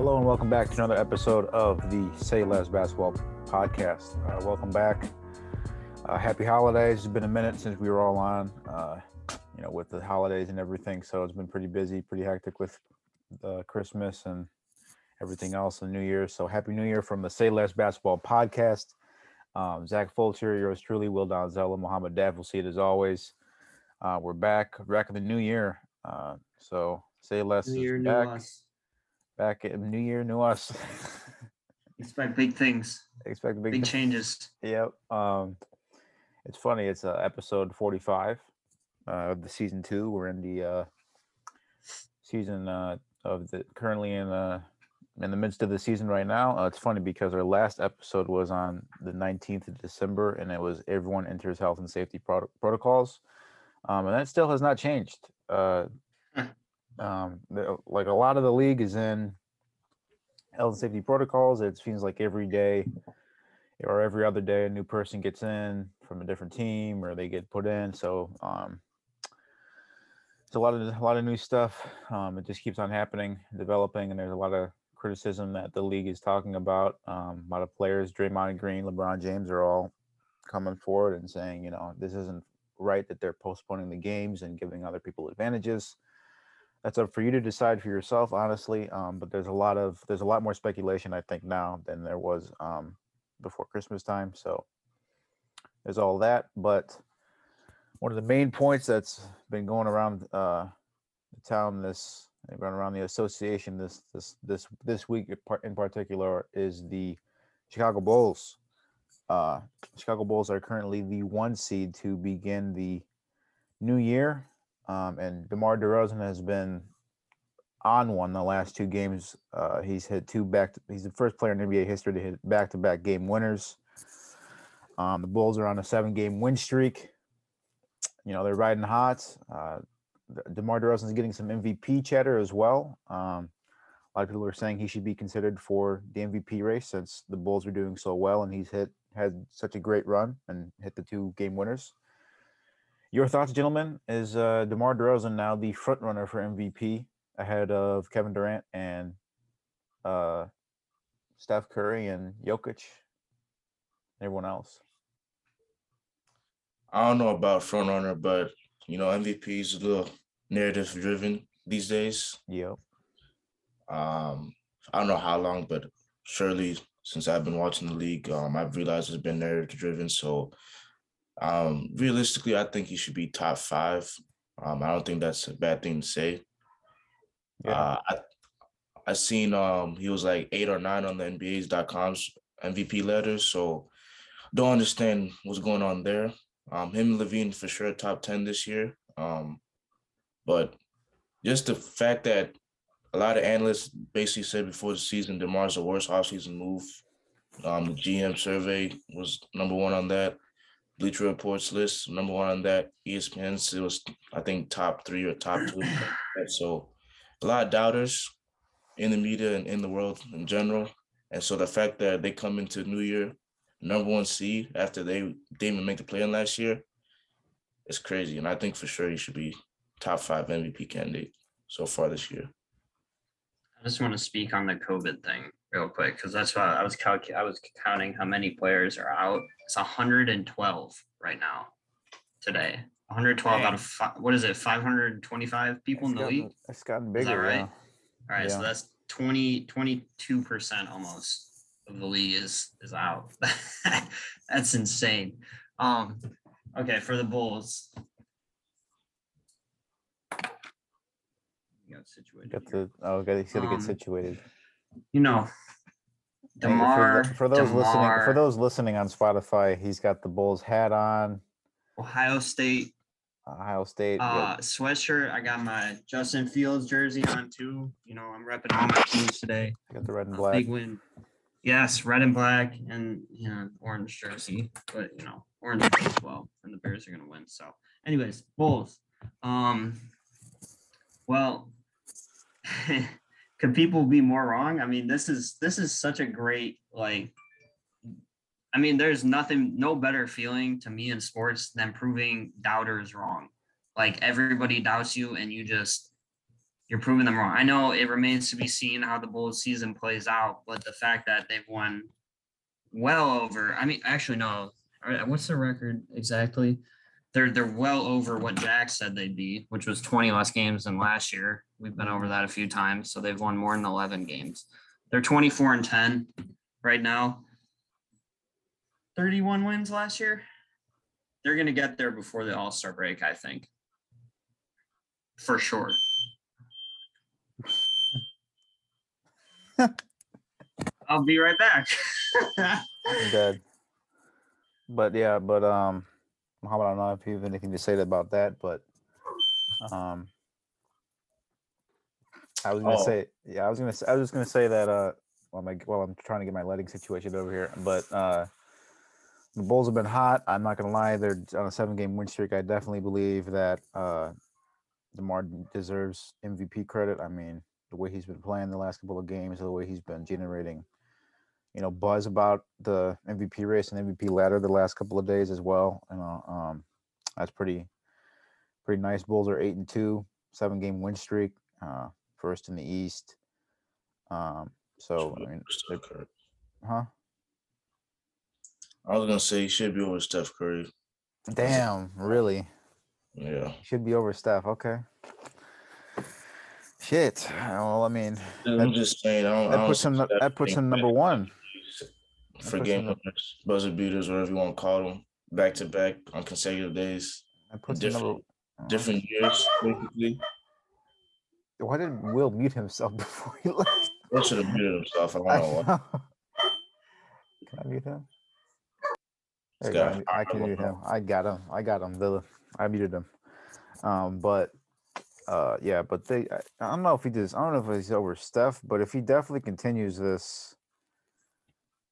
Hello and welcome back to another episode of the Say Less Basketball podcast. Uh, welcome back. Uh, happy holidays. It's been a minute since we were all on, uh, you know, with the holidays and everything. So it's been pretty busy, pretty hectic with Christmas and everything else and New Year. So happy New Year from the Say Less Basketball podcast. Um, Zach Fulcher, yours truly, Will Donzella, Muhammad Daf will see it as always. Uh, we're back, back in the new year. Uh, so Say Less New is year, new back, us. Back in New Year, new us. Expect big things, Expect big, big changes. Yep. Um, it's funny. It's uh, episode forty-five uh, of the season two. We're in the uh, season uh, of the currently in uh, in the midst of the season right now. Uh, it's funny because our last episode was on the nineteenth of December, and it was everyone enters health and safety prot- protocols, um, and that still has not changed. Uh, um, like a lot of the league is in health and safety protocols. It seems like every day or every other day a new person gets in from a different team or they get put in. So um it's a lot of a lot of new stuff. Um it just keeps on happening developing and there's a lot of criticism that the league is talking about. Um a lot of players Draymond Green LeBron James are all coming forward and saying you know this isn't right that they're postponing the games and giving other people advantages that's up for you to decide for yourself honestly um but there's a lot of there's a lot more speculation i think now than there was um before Christmas time. So there's all that. But one of the main points that's been going around uh, the town this going around the association this this this this week in particular is the Chicago Bulls. Uh, Chicago Bulls are currently the one seed to begin the new year, um, and DeMar DeRozan has been on one the last two games. Uh, he's hit two back. he's the first player in NBA history to hit back-to-back game winners. Um, the Bulls are on a seven-game win streak. You know they're riding hot. Uh, De- DeMar DeRozan is getting some MVP chatter as well. Um, a lot of people are saying he should be considered for the MVP race since the Bulls are doing so well and he's hit had such a great run and hit the two game winners. Your thoughts, gentlemen? Is uh, DeMar DeRozan now the front runner for MVP ahead of Kevin Durant and uh, Steph Curry and Jokic, everyone else. I don't know about front runner, but you know, MVP is a little narrative driven these days. Yep. Um, I don't know how long, but surely since I've been watching the league, um, I've realized it's been narrative driven. So um realistically, I think he should be top five. Um, I don't think that's a bad thing to say. Yeah. Uh, I I seen um he was like eight or nine on the NBA's.com's MVP ladders, so don't understand what's going on there. Um, him and LaVine for sure top ten this year. Um, but just the fact that a lot of analysts basically said before the season Demar's the worst offseason move. Um, the GM survey was number one on that. Bleacher Reports list number one on that. E ESPN it was I think top three or top two. so a lot of doubters in the media and in the world in general. And so the fact that they come into New Year number one seed after they didn't even make the play in last year, it's crazy. And I think for sure he should be top five MVP candidate so far this year. I just want to speak on the COVID thing real quick because that's what I was calc- I was counting how many players are out. It's 112 right now today. 112 out of what is it? 525 people in the gotten- league. It's gotten bigger. right? yeah. All right, so that's 20 22 percent almost of the league is is out. that's insane. Um, okay, for the Bulls. Got situated. Got the oh, got he's got to Um, get situated. you know, Hey, for Demar, the- for, those listening, for DeMar, those listening on Spotify, he's got the Bulls hat on. Ohio State Ohio State. uh, yep. sweatshirt. I got my Justin Fields jersey on too. You know, I'm repping all my teams today. I got the red and black. Big win. Yes, red and black and you know orange jersey, but you know orange as well, and the Bears are gonna win. So, anyways, Bulls. Um, well, could people be more wrong? I mean, this is this is such a great like. I mean, there's nothing, no better feeling to me in sports than proving doubters wrong. Like everybody doubts you, and you just you're proving them wrong. I know it remains to be seen how the Bulls season plays out, but the fact that they've won well over, I mean, actually, no, what's the record exactly? They're they're well over what Jack said they'd be, which was 20 less games than last year. We've been over that a few times, so they've won more than 11 games. They're 24 and 10 right now. 31 wins last year. They're gonna get there before the All Star break, I think, for sure. I'll be right back. I'm dead. But yeah, but um, Muhammad, I don't know if you have anything to say about that, but um, I was gonna Oh. say, yeah, I was gonna, say, I was just gonna say that uh, well, my, well, I'm trying to get my lighting situation over here, but uh, the Bulls have been hot. I'm not gonna lie, they're on a seven-game win streak. I definitely believe that uh, Demar deserves MVP credit. I mean, the way he's been playing the last couple of games, the way he's been generating you know, buzz about the MVP race and MVP ladder the last couple of days as well. You know, um, that's pretty, pretty nice. Bulls are eight and two, seven game win streak, uh, first in the East. Um, so I mean, huh? I was gonna say he should be over Steph Curry. Damn, really? Yeah. Should be over Steph. Okay. Shit. Well, I mean, I'm just saying. I don't, I that don't puts him. That puts him number one. For game winners, buzzer beaters, whatever you want to call them, back to back on consecutive days, That puts him number. different different years, basically. Why did Will mute himself before he left? He should have muted himself. I don't know. why. know. Can I mute him? There go. got I mu- I can mute him. I got him. I got him. The I muted him. Um, but uh, yeah, but they. I, I don't know if he does. I don't know if he's over Steph, but if he definitely continues this,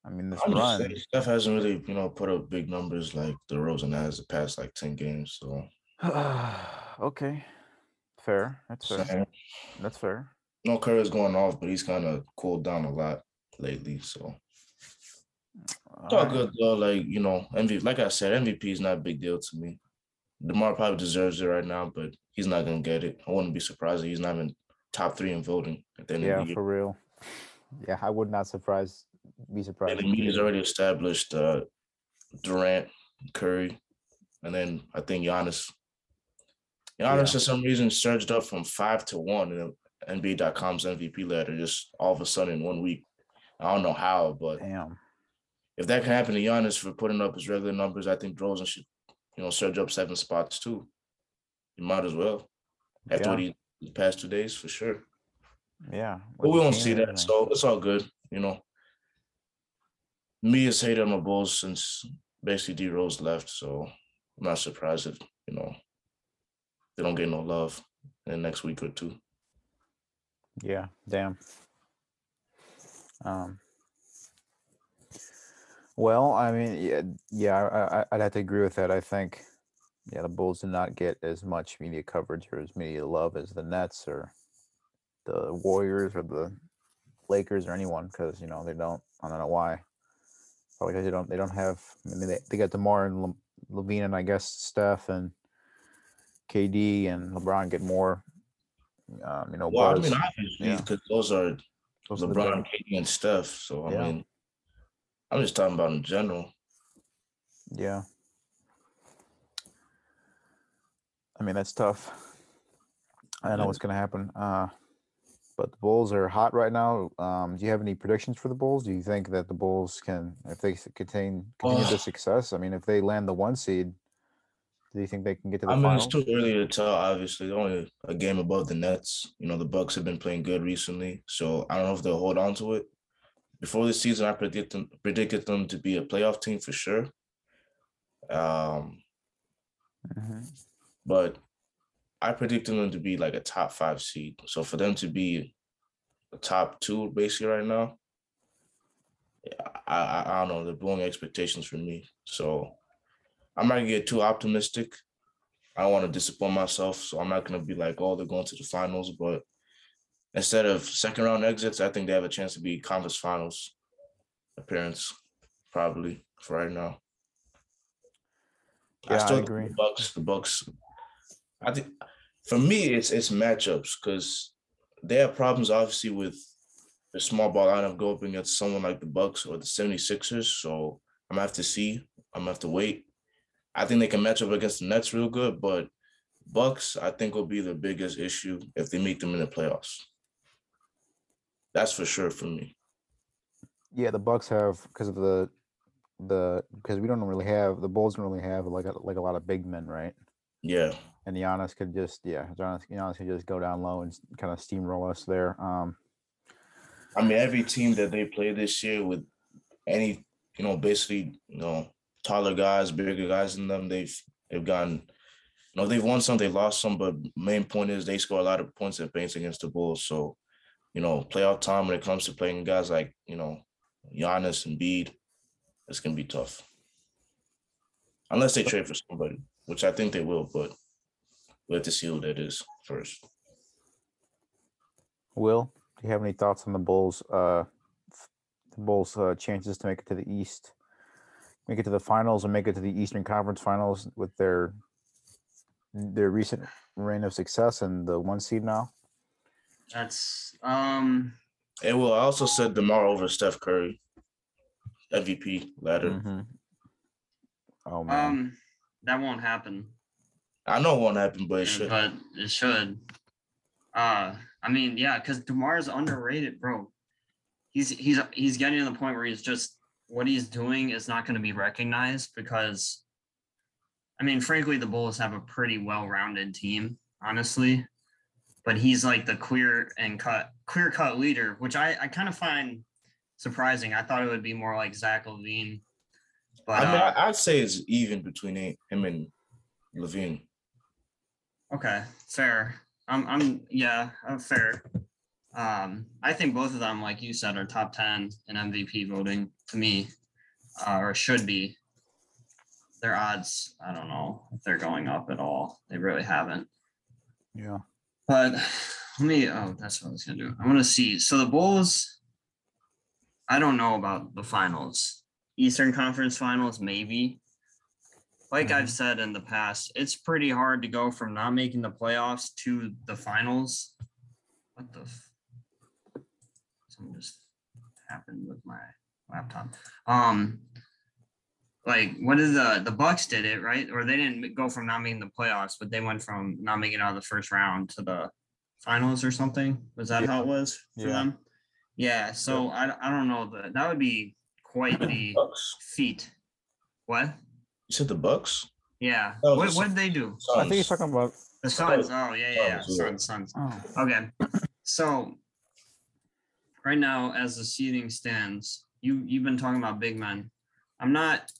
I mean, this I'm run. Steph hasn't really, you know, put up big numbers like DeRozan has the past like ten games. So okay, fair. That's fair. saying, That's fair. no Curry's going off, but he's kind of cooled down a lot lately. So it's all Alright. good though. Like you know, MVP. Like I said, MVP is not a big deal to me. Demar probably deserves it right now, but he's not gonna get it. I wouldn't be surprised if he's not even top three in voting at the end Yeah, of the year. for real. Yeah, I would not surprise. Be surprised. And the media's already established uh, Durant, Curry, and then I think Giannis. Giannis, Yeah. for some reason, surged up from five to one in NBA.com's MVP ladder just all of a sudden in one week. I don't know how, but Damn. if that can happen to Giannis for putting up his regular numbers, I think DeRozan should, you know, surge up seven spots too. You might as well after Yeah. what he the past two days for sure. Yeah. But we won't see that, so it's all good, you know. Me has hated on the Bulls since basically D Rose left, so I'm not surprised if you know they don't get no love in the next week or two. Yeah, damn. Um. Well, I mean, yeah, yeah, I, I'd have to agree with that. I think, yeah, the Bulls did not get as much media coverage or as media love as the Nets or the Warriors or the Lakers or anyone because you know they don't. I don't know why. Probably because they don't. They don't have. I mean, they, they got Demar and LaVine and I guess Steph and KD and LeBron get more. Um, you know, Well, I mean, obviously, Yeah. because those are Those are the LeBron, big- KD, and Steph. So I Yeah. mean, I'm just talking about in general. Yeah. I mean, that's tough. I don't know Yeah. what's going to happen. Uh, but the Bulls are hot right now. Um, do you have any predictions for the Bulls? Do you think that the Bulls can, if they contain continue the success? I mean, if they land the one seed, do you think they can get to the I mean, finals? it's too early to tell. Obviously, they're only a game above the Nets. You know, the Bucks have been playing good recently, so I don't know if they'll hold on to it. Before the season, I predict them predicted them to be a playoff team for sure. Um, Mhm. but I predicted them to be like a top five seed. So for them to be a top two basically right now, I, I I don't know. They're blowing expectations for me. So I'm not gonna get too optimistic. I don't want to disappoint myself, so I'm not gonna be like, oh, they're going to the finals. But instead of second round exits, I think they have a chance to be conference finals appearance, probably for right now. Yeah, I still think agree. The Bucks, the Bucks. I think for me, it's it's matchups because they have problems obviously with the small ball lineup go up against someone like the Bucks or the 76ers. So I'm gonna have to see. I'm gonna have to wait. I think they can match up against the Nets real good, but Bucks, I think, will be the biggest issue if they meet them in the playoffs. That's for sure for me. Yeah, the Bucks have because of the the because we don't really have the Bulls don't really have like a, like a lot of big men, right? Yeah. And Giannis could just yeah, Giannis, Giannis could just go down low and kind of steamroll us there. Um, I mean, every team that they play this year with any, you know, basically, you know, taller guys, bigger guys than them, they've they've gotten, you know, they've won some, they lost some, but main point is they score a lot of points and paints against the Bulls. So, you know, playoff time when it comes to playing guys like, you know, Giannis and Bede, it's gonna be tough. Unless they trade for somebody, which I think they will, but we have to see who that is first. Will, do you have any thoughts on the Bulls? Uh, the Bulls' uh, chances to make it to the East, make it to the finals, and make it to the Eastern Conference Finals with their their recent reign of success and the one seed now. That's um And well, I also said Demar over Steph Curry, MVP ladder. Mhm. Oh man, um that won't happen. I know it won't happen, but it should. But it should. Uh I mean, yeah, because Demar's underrated, bro. He's he's he's getting to the point where he's just what he's doing is not going to be recognized because I mean, frankly, the Bulls have a pretty well-rounded team, honestly. But he's like the clear and cut clear cut leader, which I, I kind of find surprising. I thought it would be more like Zach LaVine. But I mean, uh, I'd say it's even between him and LaVine. Okay, fair. I'm I'm yeah, uh, fair. Um, I think both of them, like you said, are top ten in MVP voting to me, uh, or should be. Their odds, I don't know if they're going up at all. They really haven't. yeah. But let me. Oh, that's what I was gonna do. I want to see. So the Bulls. I don't know about the finals. Eastern Conference Finals, maybe. Like I've said in the past, it's pretty hard to go from not making the playoffs to the finals. What the? f- Something just happened with my laptop. Um, like what did the the Bucks did it right, or they didn't go from not making the playoffs, but they went from not making it out of the first round to the finals or something. Was that how it was for Yeah. them? Yeah. So I I don't know that that would be quite the feat. What? You said the Bucks. Yeah. Oh, that was What what did they do? I think he's Suns. talking about. The Suns. Suns. Oh yeah, oh, yeah, yeah. Suns. Suns, Suns. Oh, Okay. So right now, as the seating stands, you you've been talking about big men. I'm not.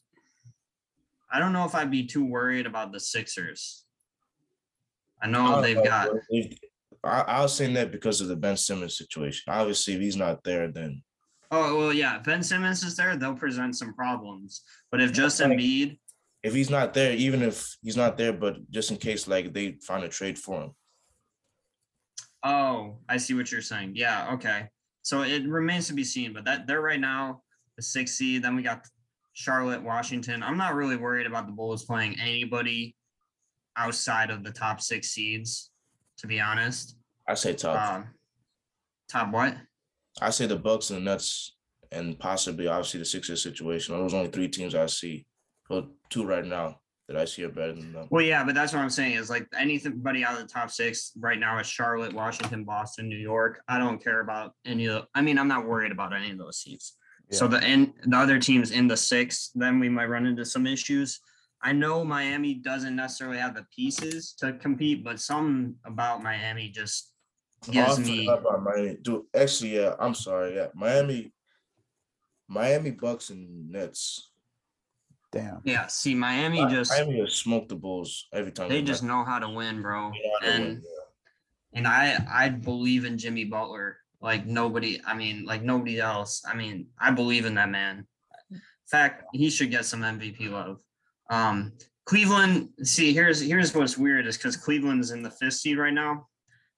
I don't know if I'd be too worried about the Sixers. I I know don't they've know, got. I, I was saying that because of the Ben Simmons situation. Obviously, if he's not there, then Oh well, yeah. if Ben Simmons is there. They'll present some problems. But if just like- Embiid, if he's not there, even if he's not there, but just in case like they find a trade for him. Oh, I see what you're saying. Yeah, okay. So it remains to be seen, but that they're right now the sixth seed. Then we got Charlotte, Washington. I'm not really worried about the Bulls playing anybody outside of the top six seeds, to be honest. I say top. Um, top what? I say the Bucks and the Nets, and possibly obviously the Sixers situation. Those only three teams I see. Well, two right now that I see are better than them. Well, yeah, but that's what I'm saying is like anybody out of the top six right now is Charlotte, Washington, Boston, New York. I don't care about any of the, I mean, I'm not worried about any of those teams. So the and the other teams in the six, then we might run into some issues. I know Miami doesn't necessarily have the pieces to compete, but some about Miami just Oh, I me about Miami. Dude, actually, yeah, I'm sorry. Yeah, Miami, Miami Bucks and Nets. Damn. yeah. See, Miami Mi- just Miami has smoked the Bulls every time. they met. just know how to win, bro. They know how to win, And and I I believe in Jimmy Butler like nobody. I mean, like nobody else. I mean, I believe in that man. In fact, he should get some MVP love. Um, Cleveland. See, here's here's what's weird is because Cleveland's in the fifth seed right now.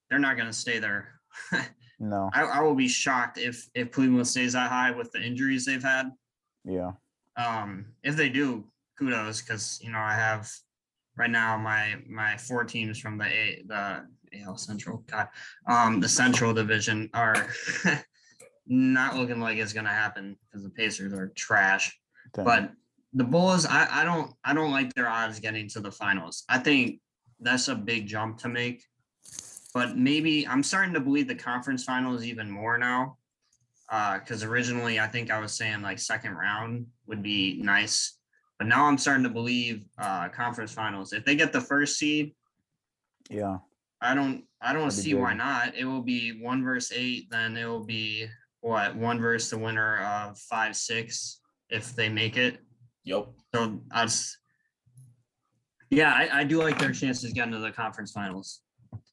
They're not gonna stay there. No. I, I will be shocked if if Cleveland stays that high with the injuries they've had. Yeah. Um, if they do, kudos because you know I have right now my my four teams from the A, the AL Central. God, um, the Central Division are not looking like it's gonna happen because the Pacers are trash. Damn. But the Bulls, I, I don't I don't like their odds getting to the finals. I think that's a big jump to make. But maybe I'm starting to believe the conference finals even more now. Uh, because originally I think I was saying like second round would be nice. But now I'm starting to believe uh conference finals. If they get the first seed, yeah, I don't I don't That'd see why not. It will be one versus eight, then it will be what one versus the winner of five, six if they make it. Yep. So I was yeah, I, I do like their chances getting to the conference finals.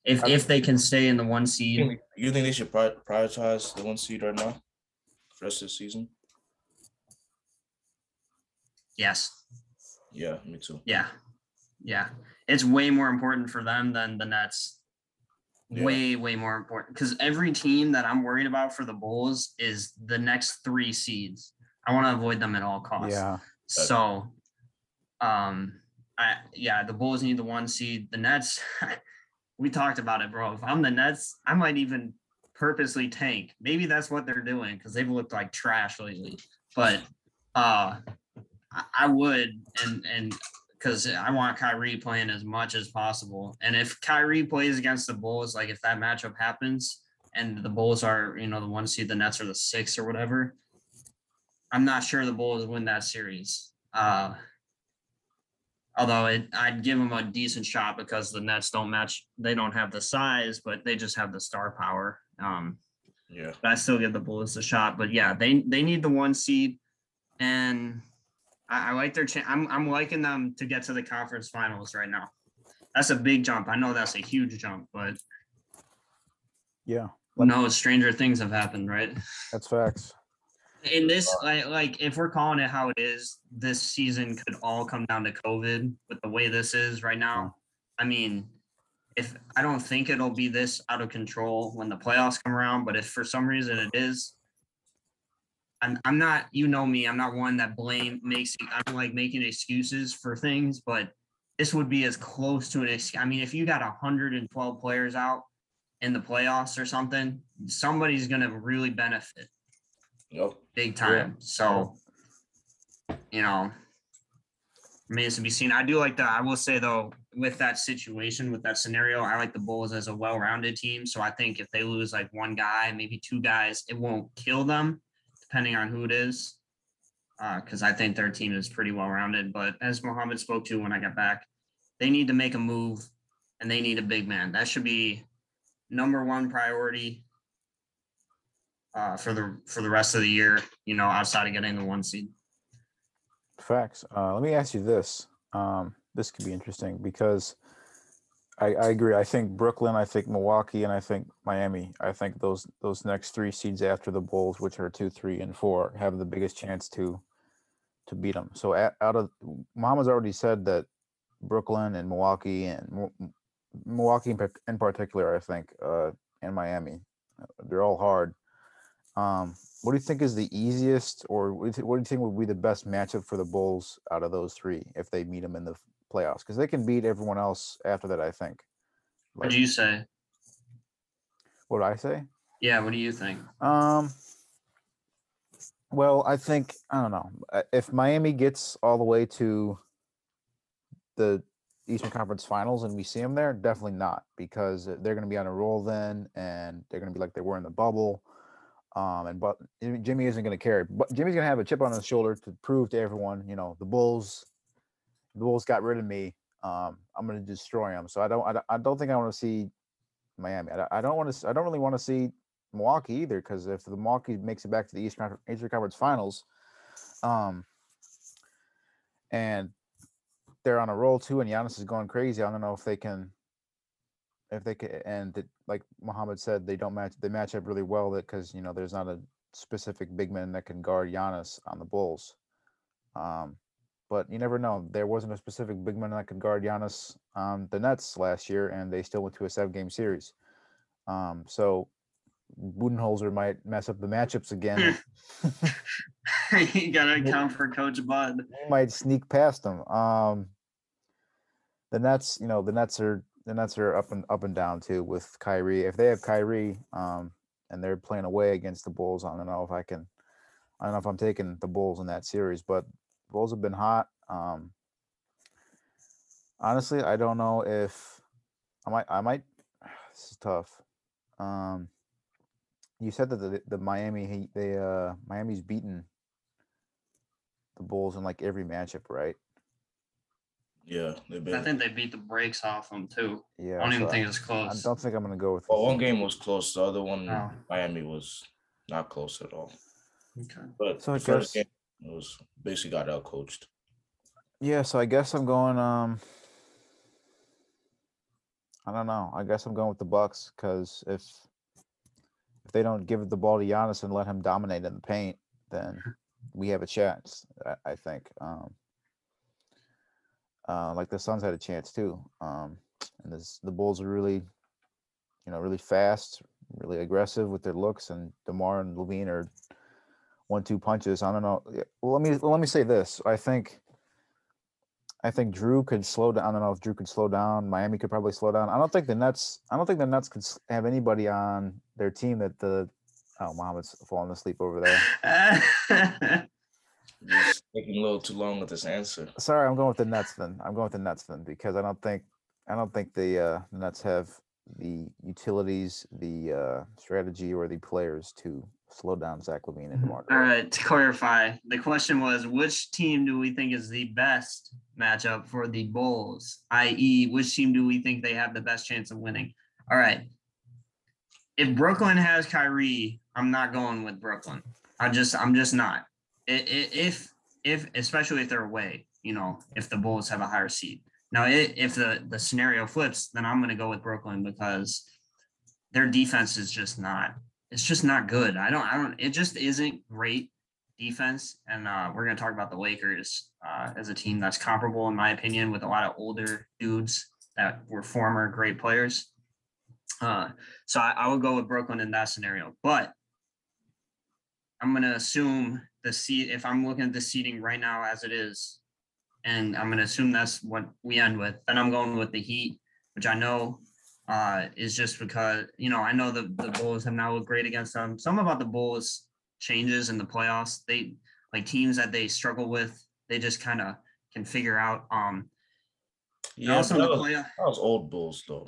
If if they can stay in the one seed. You think they should prioritize the one seed right now? For the rest of the season? Yes. Yeah, me too. Yeah. Yeah. It's way more important for them than the Nets. Yeah. Way, way more important. Because every team that I'm worried about for the Bulls is the next three seeds. I want to avoid them at all costs. yeah, So um I yeah, the Bulls need the one seed. The Nets, we talked about it, bro. If I'm the Nets, I might even purposely tank. Maybe that's what they're doing because they've looked like trash lately. But uh I, would and and because I want Kyrie playing as much as possible. And if Kyrie plays against the Bulls, like if that matchup happens and the Bulls are, you know, the one seed, the Nets are the six or whatever, I'm not sure the Bulls win that series. Uh, although it, I'd give them a decent shot because the Nets don't match. They don't have the size, but they just have the star power. Um, Yeah. but I still give the Bulls a shot. But yeah, they they need the one seed, and I, I like their chance. I'm I'm liking them to get to the conference finals right now. That's a big jump. I know that's a huge jump, but yeah, who knows? Stranger things have happened, right? that's facts. in this like like if we're calling it how it is this season could all come down to covid with the way this is right now i mean if i don't think it'll be this out of control when the playoffs come around but if for some reason it is i'm, I'm not you know me i'm not one that blame makes i don't like making excuses for things but this would be as close to an ex- i mean if you got 112 players out in the playoffs or something somebody's going to really benefit Yep. big time. So, you know, remains to be seen. I do like that. I will say though, with that situation, with that scenario, I like the Bulls as a well-rounded team. So I think if they lose like one guy, maybe two guys, it won't kill them, depending on who it is. Because I think their team is pretty well-rounded. But as Mohammed spoke to when I got back, they need to make a move, and they need a big man. That should be number one priority uh, for the for the rest of the year. You know, outside of getting the one seed. Facts. Uh, let me ask you this. Um, this could be interesting because I, I agree. I think Brooklyn, I think Milwaukee, and I think Miami. I think those those next three seeds after the Bulls, which are two, three, and four, have the biggest chance to to beat them. So a- out of Muhammad's already said that Brooklyn and Milwaukee and Milwaukee in, particular, I think, uh, and Miami, uh, they're all hard. Um, what do you think is the easiest, or what do you, think would be the best matchup for the Bulls out of those three if they meet them in the playoffs? Because they can beat everyone else after that. I think. What do you say? what do I say? Yeah, what do you think? Um. Well, I think I don't know if Miami gets all the way to the Eastern Conference Finals and we see them there. Definitely not because they're going to be on a roll then, and they're going to be like they were in the bubble. Um, and but Jimmy- Jimmy isn't going to care. But Jimmy's going to have a chip on his shoulder to prove to everyone, you know, the Bulls, the Bulls got rid of me. Um, I'm going to destroy them. So I don't, I don't, I don't think I want to see Miami. I, don't- want to. I don't really want to see Milwaukee either, because if the Milwaukee makes it back to the Eastern Confer- Eastern Conference Finals, um, and they're on a roll too, and Giannis is going crazy. I don't know if they can, if they can, and it, like Muhammad said, they don't match. They match up really well, that because you know there's not a specific big man that can guard Giannis on the Bulls. Um, but you never know. There wasn't a specific big man that could guard Giannis on the Nets last year, and they still went to a seven-game series. Um, so Budenholzer might mess up the matchups again. you gotta account for Coach Bud. he might sneak past them. Um, the Nets, you know, the Nets are the Nets are up and up and down too with Kyrie. If they have Kyrie, um, and they're playing away against the Bulls, I don't know if I can. I don't know if I'm taking the Bulls in that series, but Bulls have been hot. Um, honestly, I don't know if I might. I might. This is tough. Um, you said that the, the Miami Heat, they uh Miami's beaten the Bulls in like every matchup, right? Yeah, they've I think they beat the brakes off them too. Yeah. I don't even think it's close. I don't think I'm gonna go with. the Well, one game was close. The other one, Oh. Miami was not close at all. Okay. But So I the first game it was basically got out coached. Yeah, so I guess I'm going. Um, I don't know. I guess I'm going with the Bucks because if if they don't give the ball to Giannis and let him dominate in the paint, then we have a chance. I, I think. Um, uh, like the Suns had a chance too. Um, and this, the Bulls are really, you know, really fast, really aggressive with their looks, and Demar and LaVine are one-two punches. I don't know. Well, let me let me say this. I think. I think Jrue could slow down. I don't know if Jrue could slow down. Miami could probably slow down. I don't think the Nets. I don't think the Nets could have anybody on their team that the. Oh, Mohammed's falling asleep over there. Taking a little too long with this answer. Sorry, I'm going with the Nets then. I'm going with the Nets then because I don't think I don't think the uh, Nets have the utilities, the uh, strategy, or the players to slow down Zach LaVine and mm-hmm. DeMar. All DeRozan. to clarify, the question was which team do we think is the best matchup for the Bulls? i.e., which team do we think they have the best chance of winning? All right. If Brooklyn has Kyrie, I'm not going with Brooklyn. I just I'm just not. If if especially if they're away, you know, if the Bulls have a higher seed. Now, if the the scenario flips, then I'm going to go with Brooklyn because their defense is just not it's just not good. I don't, I don't, it just isn't great defense. And uh, we're going to talk about the Lakers uh, as a team that's comparable, in my opinion, with a lot of older dudes that were former great players. Uh, so I, I would go with Brooklyn in that scenario. But I'm going to assume the seat, if I'm looking at the seating right now as it is, and I'm going to assume that's what we end with, then I'm going with the Heat, which I know uh, is just because you know I know the the Bulls have now looked great against them. Some about the Bulls changes in the playoffs. They like teams that they struggle with. They just kind of can figure out. Um, Yeah, also that the was, playoff, that was old Bulls though.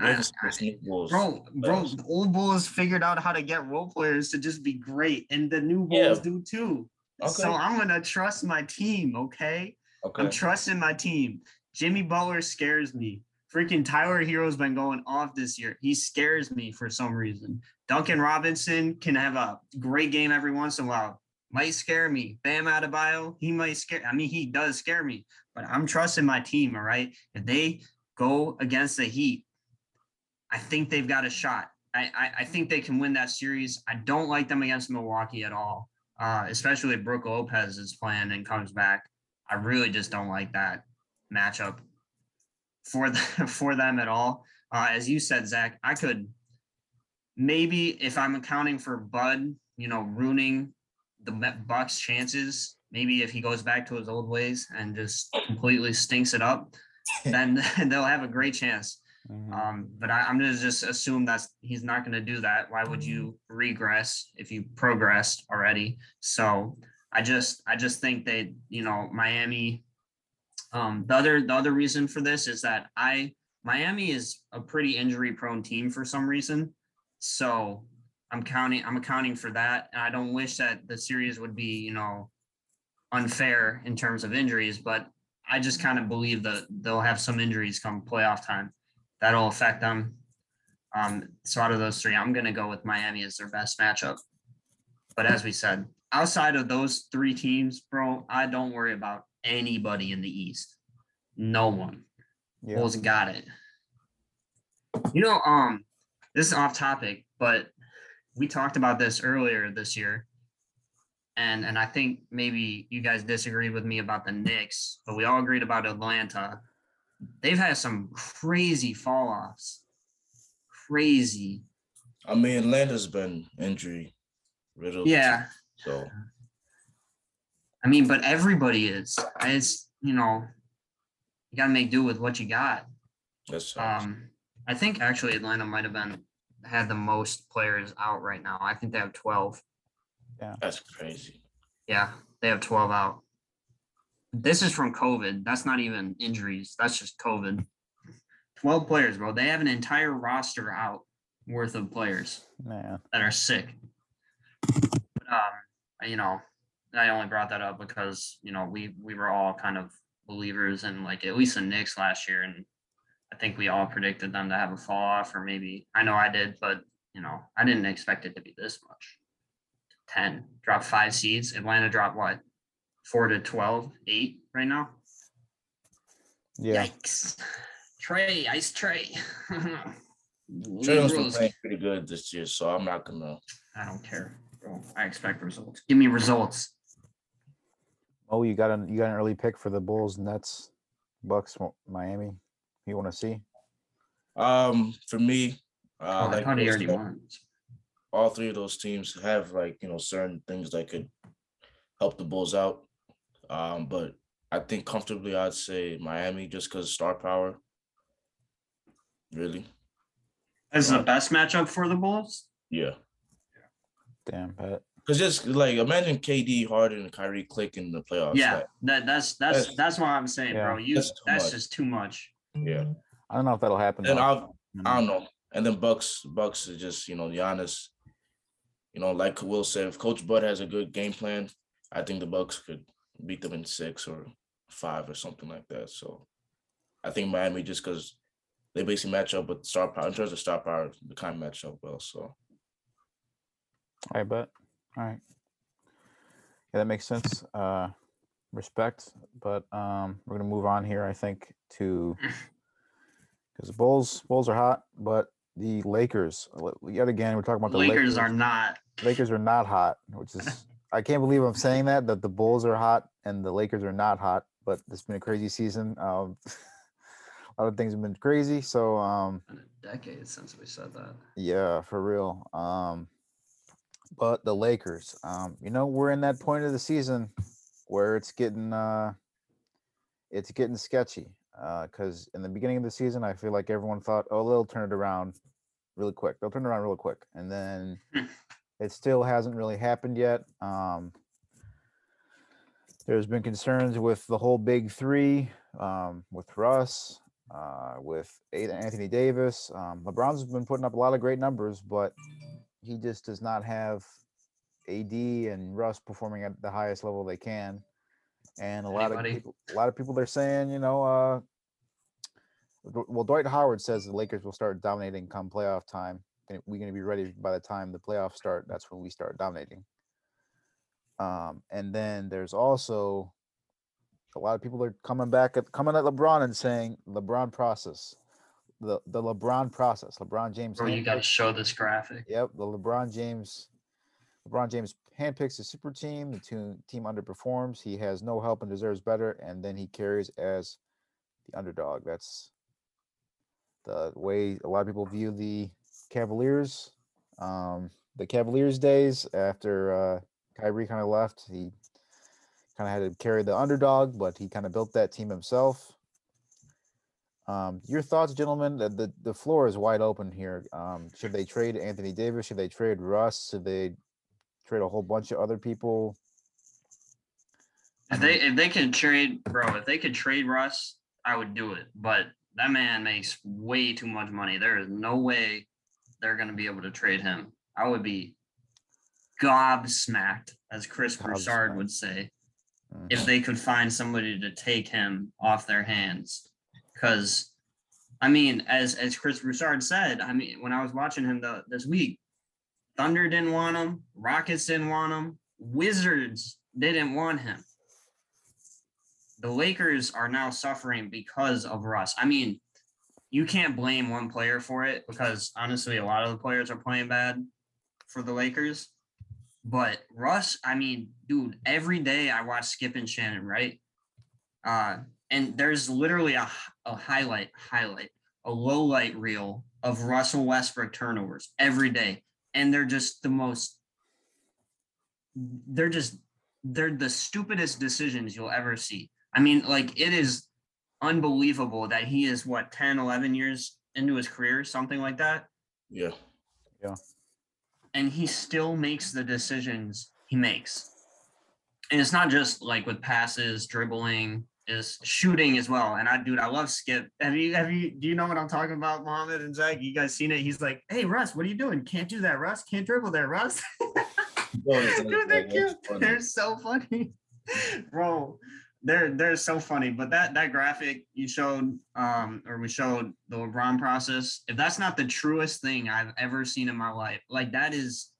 I- versus new Bulls. bro, bro, the old Bulls figured out how to get role players to just be great, and the new Yeah. Bulls do too. So I'm gonna trust my team. Okay. Okay. I'm trusting my team. Jimmy Butler scares me. Freaking Tyler Herro's been going off this year. He scares me for some reason. Duncan Robinson can have a great game every once in a while. Might scare me. Bam Adebayo, he might scare. I mean, he does scare me, but I'm trusting my team. All right. If they go against the Heat, I think they've got a shot. I, I, I think they can win that series. I don't like them against Milwaukee at all, uh, especially if Brook Lopez is playing and comes back. I really just don't like that matchup for the, for them at all. Uh, as you said, Zach, I could maybe if I'm accounting for Bud, you know, ruining the Bucks' chances. Maybe if he goes back to his old ways and just completely stinks it up, then they'll have a great chance. Mhm. Um, but I, I'm gonna just assume that he's not gonna do that. Why would you regress if you progressed already? So I just I just think that you know Miami. Um, the other the other reason for this is that I Miami is a pretty injury prone team for some reason. So I'm counting I'm accounting for that, and I don't wish that the series would be you know unfair in terms of injuries, but I just kind of believe that they'll have some injuries come playoff time that'll affect them. Um, so out of those three, I'm gonna go with Miami as their best matchup. But as we said, outside of those three teams, bro, I don't worry about anybody in the East. No one. Yeah. Bulls got it. You know, um, this is off topic, but we talked about this earlier this year. And and I think maybe you guys disagreed with me about the Knicks, but we all agreed about Atlanta. They've had some crazy fall offs. Crazy. I mean, Atlanta's been injury riddled. Yeah. So I mean, but everybody is. It's you know, you gotta make do with what you got. That's sucks. Um, I think actually Atlanta might have been had the most players out right now. I think they have twelve. Yeah, that's crazy. Yeah, they have twelve out. This is from COVID. That's not even injuries. That's just COVID. Twelve players, bro. They have an entire roster out worth of players. Man, that are sick. But, um, you know, I only brought that up because you know we we were all kind of believers in like at least the Knicks last year, and I think we all predicted them to have a fall off, or maybe I know I did, but you know I didn't expect it to be this much. Ten drop five seeds. Atlanta dropped what? Four to 12, 8 right now. yeah, Yikes! Trae, ice Trae. Trae Young's been playing pretty good this year, so I'm not gonna. I don't care. bro. I expect results. Give me results. Oh, you got an you got an early pick for the Bulls, Nets, Bucks, Miami. You want to see? Um, for me, uh, Oh, I like thought he Will already said, won. all three of those teams have like you know certain things that could help the Bulls out. Um, but I think comfortably I'd say Miami just because star power. Really, This is the best matchup for the Bulls. yeah. Damn, Pat. Because just like imagine KD, Harden, and Kyrie click in the playoffs. Yeah, like, that that's that's That's- that's what I'm saying, bro. You that's that's, too much. just too much. yeah. I don't know if that'll happen. And. I'll Mm, I don't know. And then Bucks, Bucks is just you know Giannis. You know, like Will said, if Coach Bud has a good game plan, I think the Bucks could beat them in six or five or something like that. So, I think Miami just because they basically match up with star power in terms of star power, they kind of match up well. So, I bet. All right. Yeah, that makes sense. Uh, respect, but um, we're gonna move on here. I think to because the Bulls Bulls are hot, but the Lakers yet again we're talking about the Lakers Lakers. are not. Lakers are not hot, which is I can't believe I'm saying that that the Bulls are hot and the Lakers are not hot. But it's been a crazy season. Um, a lot of things have been crazy. So um, decade since we said that. yeah, for real. Um, but the Lakers, um, you know, we're in that point of the season where it's getting uh, it's getting sketchy. Because in the beginning of the season, I feel like everyone thought, oh, they'll turn it around really quick. They'll turn it around real quick, and then Hmm. it still hasn't really happened yet. Um, there's been concerns with the whole big three, um, with Russ, uh, with Anthony Davis. Um, LeBron's been putting up a lot of great numbers, but he just does not have AD and Russ performing at the highest level they can. And a lot of people, a lot of people, they're saying, you know, uh, well, Dwight Howard says the Lakers will start dominating come playoff time. We're going to be ready by the time the playoffs start. That's when we start dominating. Um, and then there's also a lot of people are coming back at coming at LeBron and saying LeBron process, the the LeBron process, LeBron James. Bro, you got to show this graphic. Yep, the LeBron James. LeBron James handpicks a super team. The two, team underperforms. He has no help and deserves better, and then he carries as the underdog. That's the way a lot of people view the Cavaliers. Um, the Cavaliers days after uh, Kyrie kind of left, he kind of had to carry the underdog, but he kind of built that team himself. Um, your thoughts, gentlemen? The, the the floor is wide open here. Um, should they trade Anthony Davis? Should they trade Russ? Should they trade a whole bunch of other people? If they if they could trade, bro, if they could trade Russ, I would do it. But that man makes way too much money. There is no way they're gonna be able to trade him. I would be gobsmacked, as Chris Broussard would say, Mhm. if they could find somebody to take him off their hands. Because, I mean, as as Chris Broussard said, I mean, when I was watching him the, this week, Thunder didn't want him, Rockets didn't want him, Wizards didn't want him. The Lakers are now suffering because of Russ. I mean, you can't blame one player for it because honestly, a lot of the players are playing bad for the Lakers. But Russ, I mean, dude, every day I watch Skip and Shannon, right? Uh, and there's literally a, a highlight, highlight, a low light reel of Russell Westbrook turnovers every day. And they're just the most, they're just, they're the stupidest decisions you'll ever see. I mean, like, it is unbelievable that he is what 10, 11 years into his career, something like that. Yeah. Yeah. And he still makes the decisions he makes. And it's not just like with passes, dribbling, is shooting as well. And I dude, I love Skip. Have you have you do you know what I'm talking about, Mohammed and Zach? You guys seen it? He's like, hey Russ, what are you doing? Can't do that, Russ. Can't dribble there, Russ. Dude, they're cute. They're so funny. Bro, they're they're so funny. But that that graphic you showed, um, or we showed the LeBron process. If that's not the truest thing I've ever seen in my life, like that is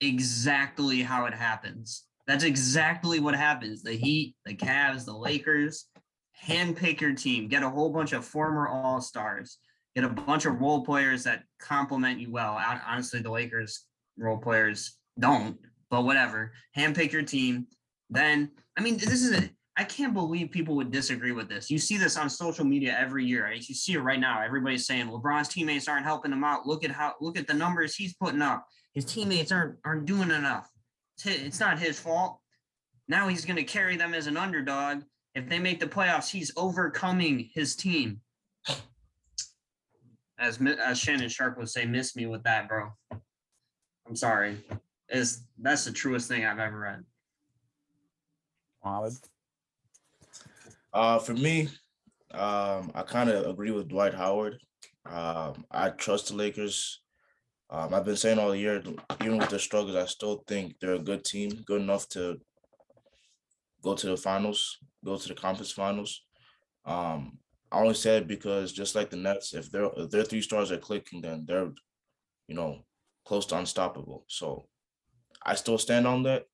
exactly how it happens. That's exactly what happens. The Heat, the Cavs, the Lakers, handpick your team, get a whole bunch of former All Stars, get a bunch of role players that complement you well. Honestly, the Lakers role players don't, but whatever. Handpick your team. Then, I mean, this is a, I can't believe people would disagree with this. You see this on social media every year. Right? You see it right now. Everybody's saying LeBron's teammates aren't helping him out. Look at how look at the numbers he's putting up. His teammates aren't aren't doing enough. It's, not his fault. Now he's going to carry them as an underdog. If they make the playoffs, he's overcoming his team. As as Shannon Sharpe would say, "Miss me with that, bro." I'm sorry. Is that's the truest thing I've ever read. Mohammed. Uh, for me, um, I kind of agree with Dwight Howard. Um, I trust the Lakers. Um, I've been saying all year, even with their struggles, I still think they're a good team, good enough to go to the finals, go to the conference finals. Um, I only said because just like the Nets, if their if their three stars are clicking, then they're, you know, close to unstoppable. So I still stand on that,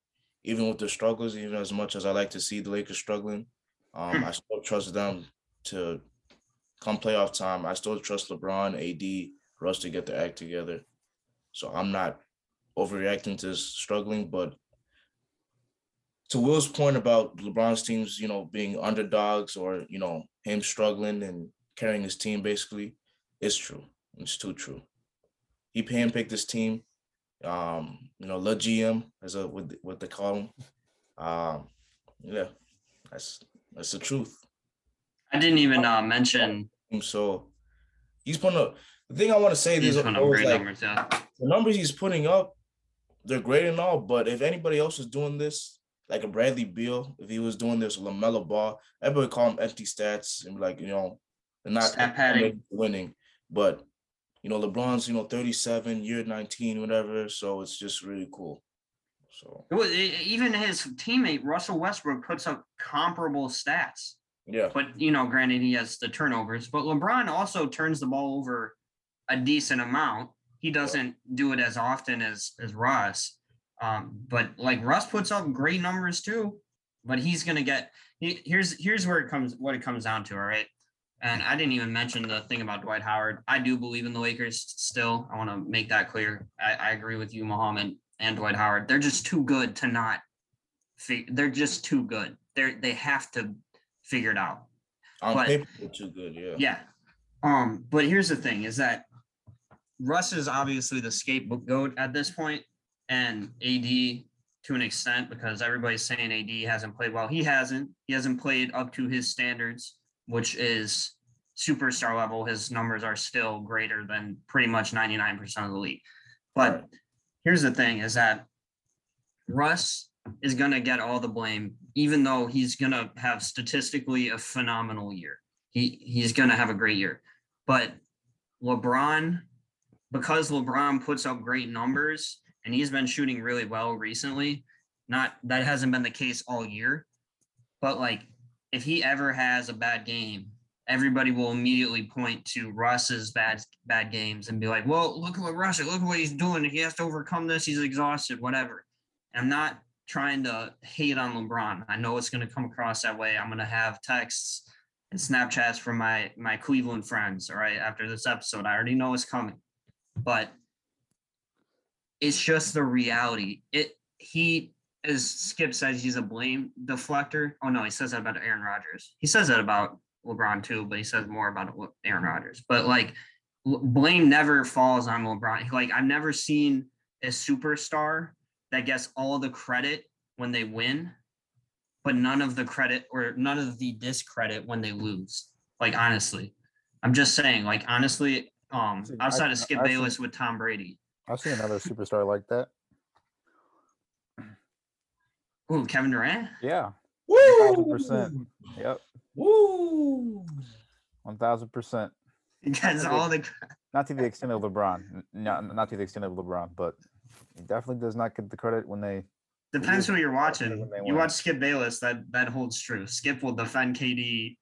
even with the struggles, even as much as I like to see the Lakers struggling. Um, I still trust them to come playoff time. I still trust LeBron, AD, Russ to get the act together. So I'm not overreacting to struggling, but to Will's point about LeBron's teams, you know, being underdogs or you know him struggling and carrying his team, basically, it's true. It's too true. He handpicked this team. Um, you know, the GM as a what what they call him. Um, yeah, that's that's the truth. I didn't even uh, mention so he's putting up the thing I want to say these these kind are of great like, numbers. Yeah. The numbers he's putting up, they're great and all, but if anybody else is doing this, like a Bradley Beal, if he was doing this, LaMelo Ball, everybody would call him empty stats and be like, you know, they're not winning. But you know, LeBron's, you know, 37, year 19, whatever. So it's just really cool. So It was, e- even his teammate Russell Westbrook puts up comparable stats. yeah, But you know, granted, he has the turnovers. But LeBron also turns the ball over a decent amount. He doesn't do it as often as as Russ. Um, but like Russ puts up great numbers too. But he's gonna get. he- Here's here's where it comes. What it comes down to. All right. And I didn't even mention the thing about Dwight Howard. I do believe in the Lakers still. I want to make that clear. I, I agree with you, Mohammed and Dwight Howard. They're just too good to not. Fig- they're just too good. They're they have to figure it out. on but- paper, they're too good. Yeah. Yeah. Um, but here's the thing is that Russ is obviously the scapegoat at this point, and AD to an extent because everybody's saying AD hasn't played well. He hasn't. He hasn't played up to his standards, which is superstar level. His numbers are still greater than pretty much 99% of the league. But here's the thing is that Russ is going to get all the blame, even though he's going to have statistically a phenomenal year. He he's going to have a great year. But LeBron, because LeBron puts up great numbers and he's been shooting really well recently, not that hasn't been the case all year. But like if he ever has a bad game, everybody will immediately point to Russ's bad bad games and be like, "Well, look at what Russ, look at what he's doing. He has to overcome this. He's exhausted, whatever." And I'm not trying to hate on LeBron. I know it's going to come across that way. I'm going to have texts and Snapchats from my my Cleveland friends. All right, after this episode, I already know it's coming, but it's just the reality. It he as Skip says he's a blame deflector. Oh no, he says that about Aaron Rodgers. He says that about LeBron too, but he says more about Aaron Rodgers. But like blame never falls on LeBron. Like I've never seen a superstar that gets all the credit when they win, but none of the credit or none of the discredit when they lose. Like honestly, I'm just saying. Like honestly, um, See, I- outside I- of Skip I've seen- Bayless with Tom Brady, I've seen another superstar like that. ooh, Kevin Durant. Yeah. Woo! 1000%. Yep. Woo! One thousand percent. Because Okay. all the Not to the extent of LeBron. n- Not not to the extent of LeBron, but he definitely does not get the credit when they. depends who you're watching. You watch Skip Bayless, that that holds true. Skip will defend KD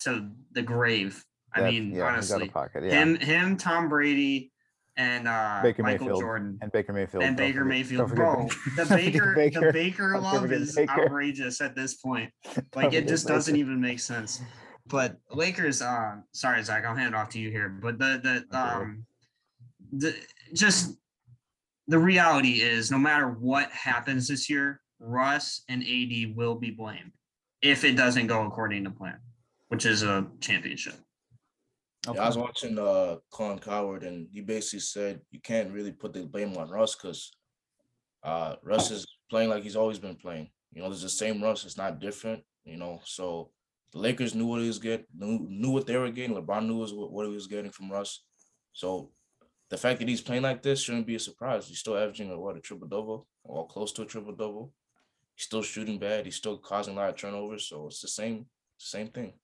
to the grave. I mean, yeah, honestly, pocket. Yeah. him, him, Tom Brady, and uh, Baker Michael Mayfield Jordan. and Baker Mayfield. and Baker Mayfield, bro. The Baker- Baker, the Baker love is Baker. outrageous at this point. Like it just doesn't even make sense. But Lakers, uh, sorry Zach, I'll hand it off to you here. But the the um, the just the reality is, no matter what happens this year, Russ and AD will be blamed if it doesn't go according to plan, which is a championship. Yeah, I was watching uh Colin Cowherd and he basically said you can't really put the blame on Russ because uh Russ is playing like he's always been playing. You know, there's the same Russ, it's not different, you know. So the Lakers knew what he was getting, knew, knew what they were getting. LeBron knew what he was getting from Russ. So the fact that he's playing like this shouldn't be a surprise. He's still averaging a what a triple double or close to a triple double. He's still shooting bad, he's still causing a lot of turnovers. So it's the same, same thing.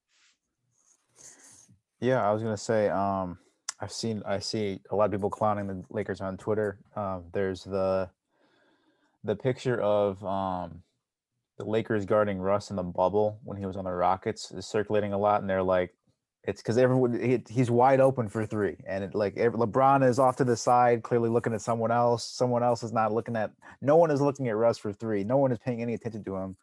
Yeah, I was gonna say. Um, I've seen. I see a lot of people clowning the Lakers on Twitter. Um, there's the the picture of um the Lakers guarding Russ in the bubble when he was on the Rockets is circulating a lot, and they're like, it's because everyone he, he's wide open for three, and it, like ev- LeBron is off to the side, clearly looking at someone else. Someone else is not looking at. No one is looking at Russ for three. No one is paying any attention to him.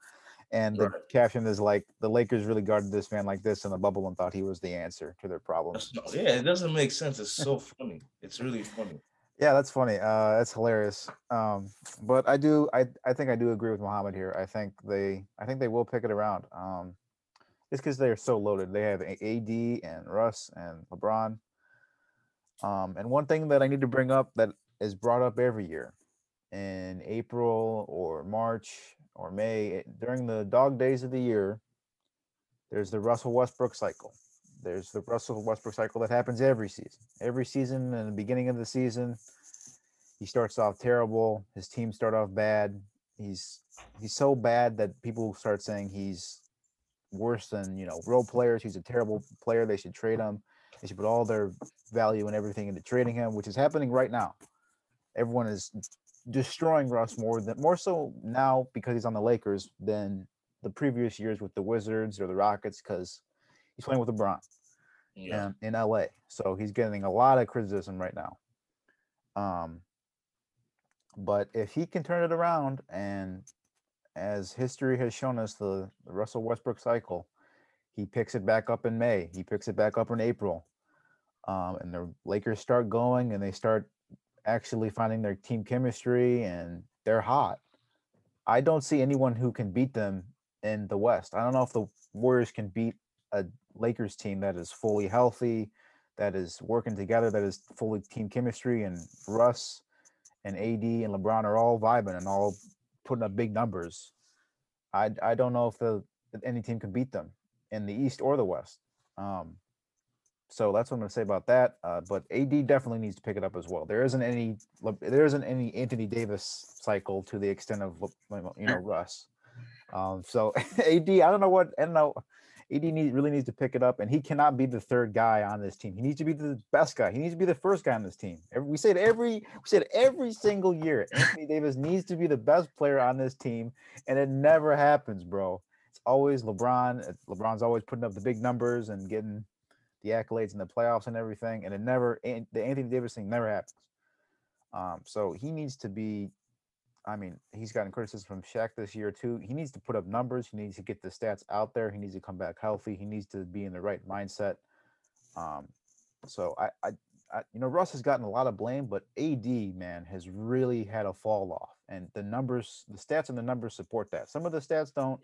And the Right. caption is like, the Lakers really guarded this man like this in the bubble and thought he was the answer to their problems. Yeah, it doesn't make sense. It's so funny. It's really funny. Yeah, that's funny. Uh, that's hilarious. Um, but I do, I, I think I do agree with Mohammed here. I think they, I think they will pick it around. Um, just because they're so loaded. They have AD and Russ and LeBron. Um, and one thing that I need to bring up that is brought up every year in April or March or May eh, during the dog days of the year, there's the Russell Westbrook cycle. There's the Russell Westbrook cycle that happens every season. Every season, in the beginning of the season, he starts off terrible. His team start off bad. He's he's so bad that people start saying he's worse than you know role players. He's a terrible player. They should trade him. They should put all their value and everything into trading him, which is happening right now. Everyone is destroying Russ more than more so now because he's on the Lakers than the previous years with the Wizards or the Rockets because he's playing with LeBron Yeah. um, in LA. So he's getting a lot of criticism right now. Um, but if he can turn it around, and as history has shown us, the, the Russell Westbrook cycle, he picks it back up in May. He picks it back up in April, um, and the Lakers start going, and they start actually finding their team chemistry, and they're hot. I don't see anyone who can beat them in the West. I don't know if the Warriors can beat a Lakers team that is fully healthy, that is working together, that is fully team chemistry, and Russ and AD and LeBron are all vibing and all putting up big numbers. I I don't know if the if any team can beat them in the East or the West. Um, so that's what I'm going to say about that. Uh, but AD definitely needs to pick it up as well. There isn't any there isn't any Anthony Davis cycle to the extent of you know Russ. Um, so AD, I don't know what I don't know. AD need, really needs to pick it up, and he cannot be the third guy on this team. He needs to be the best guy. He needs to be the first guy on this team. Every, we say it every we say it every single year. Anthony Davis needs to be the best player on this team, and it never happens, bro. It's always LeBron. uh, LeBron's always putting up the big numbers and getting the accolades in the playoffs and everything, and it never An- the Anthony Davis thing never happens. Um, so he needs to be I mean, he's gotten criticism from Shaq this year too. He needs to put up numbers. He needs to get the stats out there. He needs to come back healthy. He needs to be in the right mindset. Um, so I, I, I, you know, Russ has gotten a lot of blame, but AD man has really had a fall off, and the numbers, the stats and the numbers support that. Some of the stats don't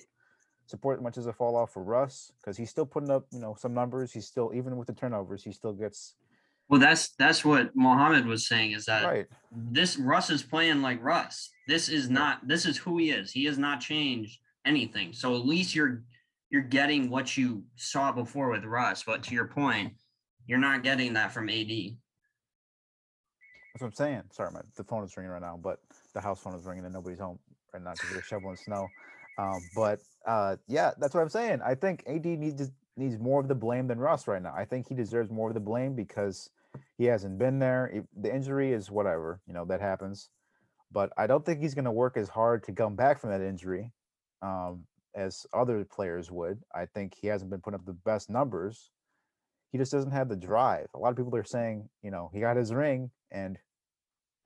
support much as a fall off for Russ because he's still putting up, you know, some numbers. He's still even with the turnovers, he still gets Well, that's that's what Mohammed was saying is that right. this Russ is playing like Russ. This is not this is who he is. He has not changed anything. So at least you're you're getting what you saw before with Russ. But to your point, you're not getting that from AD. That's what I'm saying. Sorry, my the phone is ringing right now, but the house phone is ringing and nobody's home right now because they're shoveling snow. Um, but uh, yeah, that's what I'm saying. I think AD needs needs more of the blame than Russ right now. I think he deserves more of the blame because he hasn't been there. The injury is whatever, you know, that happens. But I don't think he's going to work as hard to come back from that injury um, as other players would. I think he hasn't been putting up the best numbers. He just doesn't have the drive. A lot of people are saying, you know, he got his ring and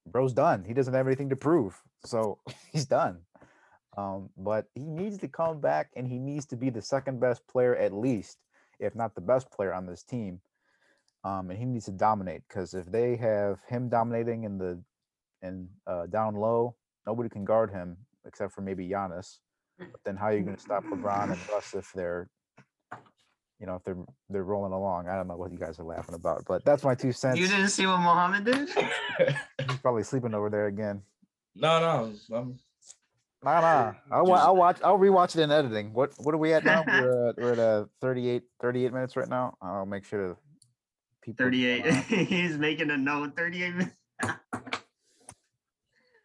bro's done. He doesn't have anything to prove. So he's done. Um, but he needs to come back and he needs to be the second best player at least, if not the best player on this team. Um, and he needs to dominate because if they have him dominating in the and uh, down low, nobody can guard him except for maybe Giannis. But then how are you going to stop LeBron and Russ if they're, you know, if they're they're rolling along? I don't know what you guys are laughing about, but that's my two cents. You didn't see what Mohammed did? He's probably sleeping over there again. no, no, I'm, Nah, nah. I'll, wa- Just- I'll watch. I'll rewatch it in editing. What What are we at now? We're at, we're at uh, 38, 38 minutes right now. I'll make sure to people. 38. He's making a note. 38 minutes.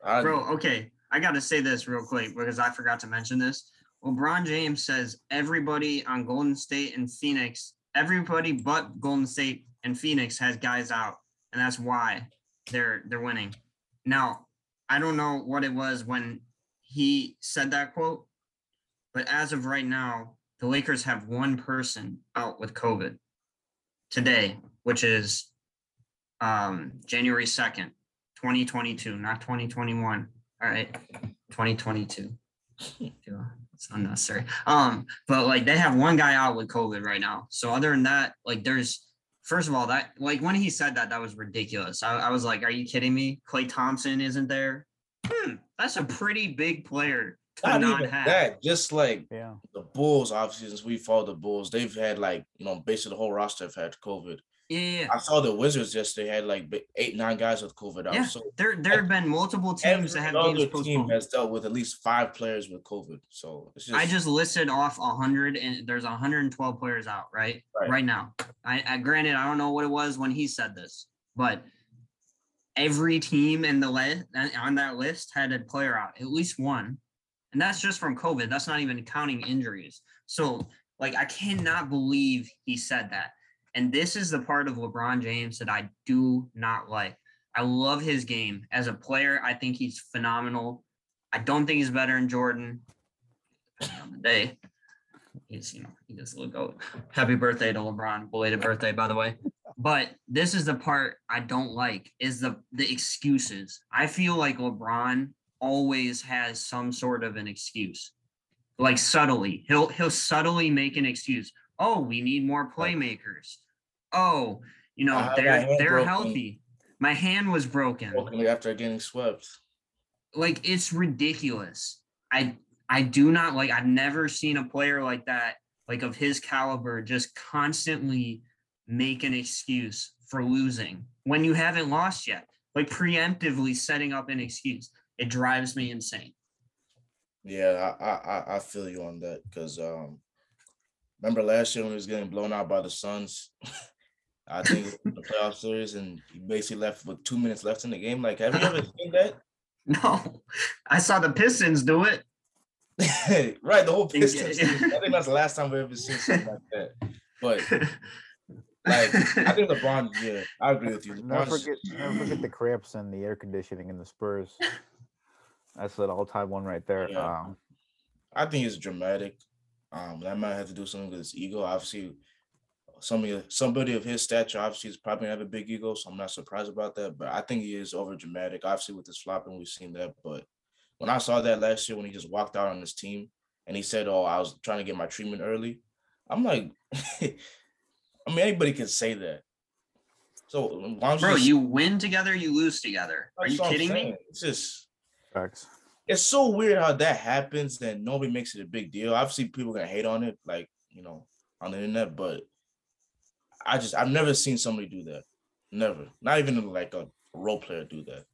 Bro, okay. I got to say this real quick because I forgot to mention this. LeBron James says everybody on Golden State and Phoenix, everybody but Golden State and Phoenix has guys out, and that's why they're they're winning. Now, I don't know what it was when he said that quote, but as of right now, the Lakers have one person out with COVID today, which is um, January 2nd, 2022, not 2021. All right, 2022. It's unnecessary. Um, but like they have one guy out with COVID right now. So other than that, like there's first of all that like when he said that, that was ridiculous. I, I was like, are you kidding me? Klay Thompson isn't there. Hmm, that's a pretty big player to not not, even have. that. Just like Yeah. the Bulls, obviously, since we followed the Bulls, they've had like you know basically the whole roster have had COVID. Yeah, yeah, yeah. I saw the Wizards yesterday had like eight, nine guys with COVID out. Yeah, So There, there have been multiple teams that have games other team postponed. has dealt with at least five players with COVID. So it's just I just listed off a hundred and there's 112 players out, right? Right. Right now. I, I granted I don't know what it was when he said this, but every team in the list on that list had a player out, at least one. And that's just from COVID. That's not even counting injuries. So like I cannot believe he said that. And this is the part of LeBron James that I do not like. I love his game. As a player, I think he's phenomenal. I don't think he's better than Jordan day. He's, you know, he just look out. Happy birthday to LeBron. Belated birthday, by the way. But this is the part I don't like is the the excuses. I feel like LeBron always has some sort of an excuse. Like subtly. He'll he'll subtly make an excuse. Oh, we need more playmakers. Oh, you know, they're they're broken. healthy. My hand was broken broken after getting swept. like it's ridiculous. I I do not like I've never seen a player like that, like of his caliber, just constantly make an excuse for losing when you haven't lost yet. Like preemptively setting up an excuse. It drives me insane. Yeah, I I I- feel you on that because um, remember last year when he was getting blown out by the Suns. I think it was the playoff series, and he basically left with two minutes left in the game. Like, have you ever seen that? No, I saw the Pistons do it. right, the whole Pistons. I think that's the last time we ever seen something like that. But like, I think LeBron. Yeah, I agree with you. Never forget, never forget the cramps and the air conditioning in the Spurs. That's an all-time one right there. Yeah. Um, I think it's dramatic. Um, that might have to do something with his ego. Obviously, somebody somebody of his stature obviously is probably gonna have a big ego, so I'm not surprised about that. But I think he is over dramatic. Obviously, with his flopping, we've seen that. But when I saw that last year when he just walked out on his team and he said, "Oh, I was trying to get my treatment early," I'm like, I mean, anybody can say that. So, Bro, just- you win together, you lose together. Are you kidding me? It's just facts. it's so weird how that happens that nobody makes it a big deal. Obviously, people gonna hate on it, like you know, on the internet, but I just I've never seen somebody do that. Never. Not even like a role player do that.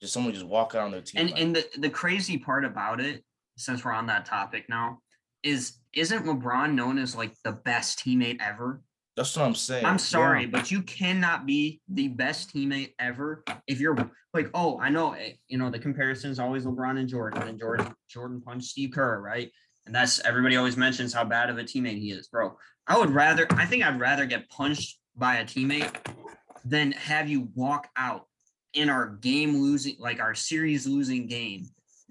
Just someone just walk out on their team. And like- and the, the crazy part about it, since we're on that topic now, is isn't LeBron known as like the best teammate ever? That's what I'm saying. I'm sorry, but you cannot be the best teammate ever if you're like, oh, I know, eh, you know, the comparison is always LeBron and Jordan, and Jordan, Jordan punched Steve Kerr, right? And that's everybody always mentions how bad of a teammate he is, bro. I would rather, I think I'd rather get punched by a teammate than have you walk out in our game losing, like our series losing game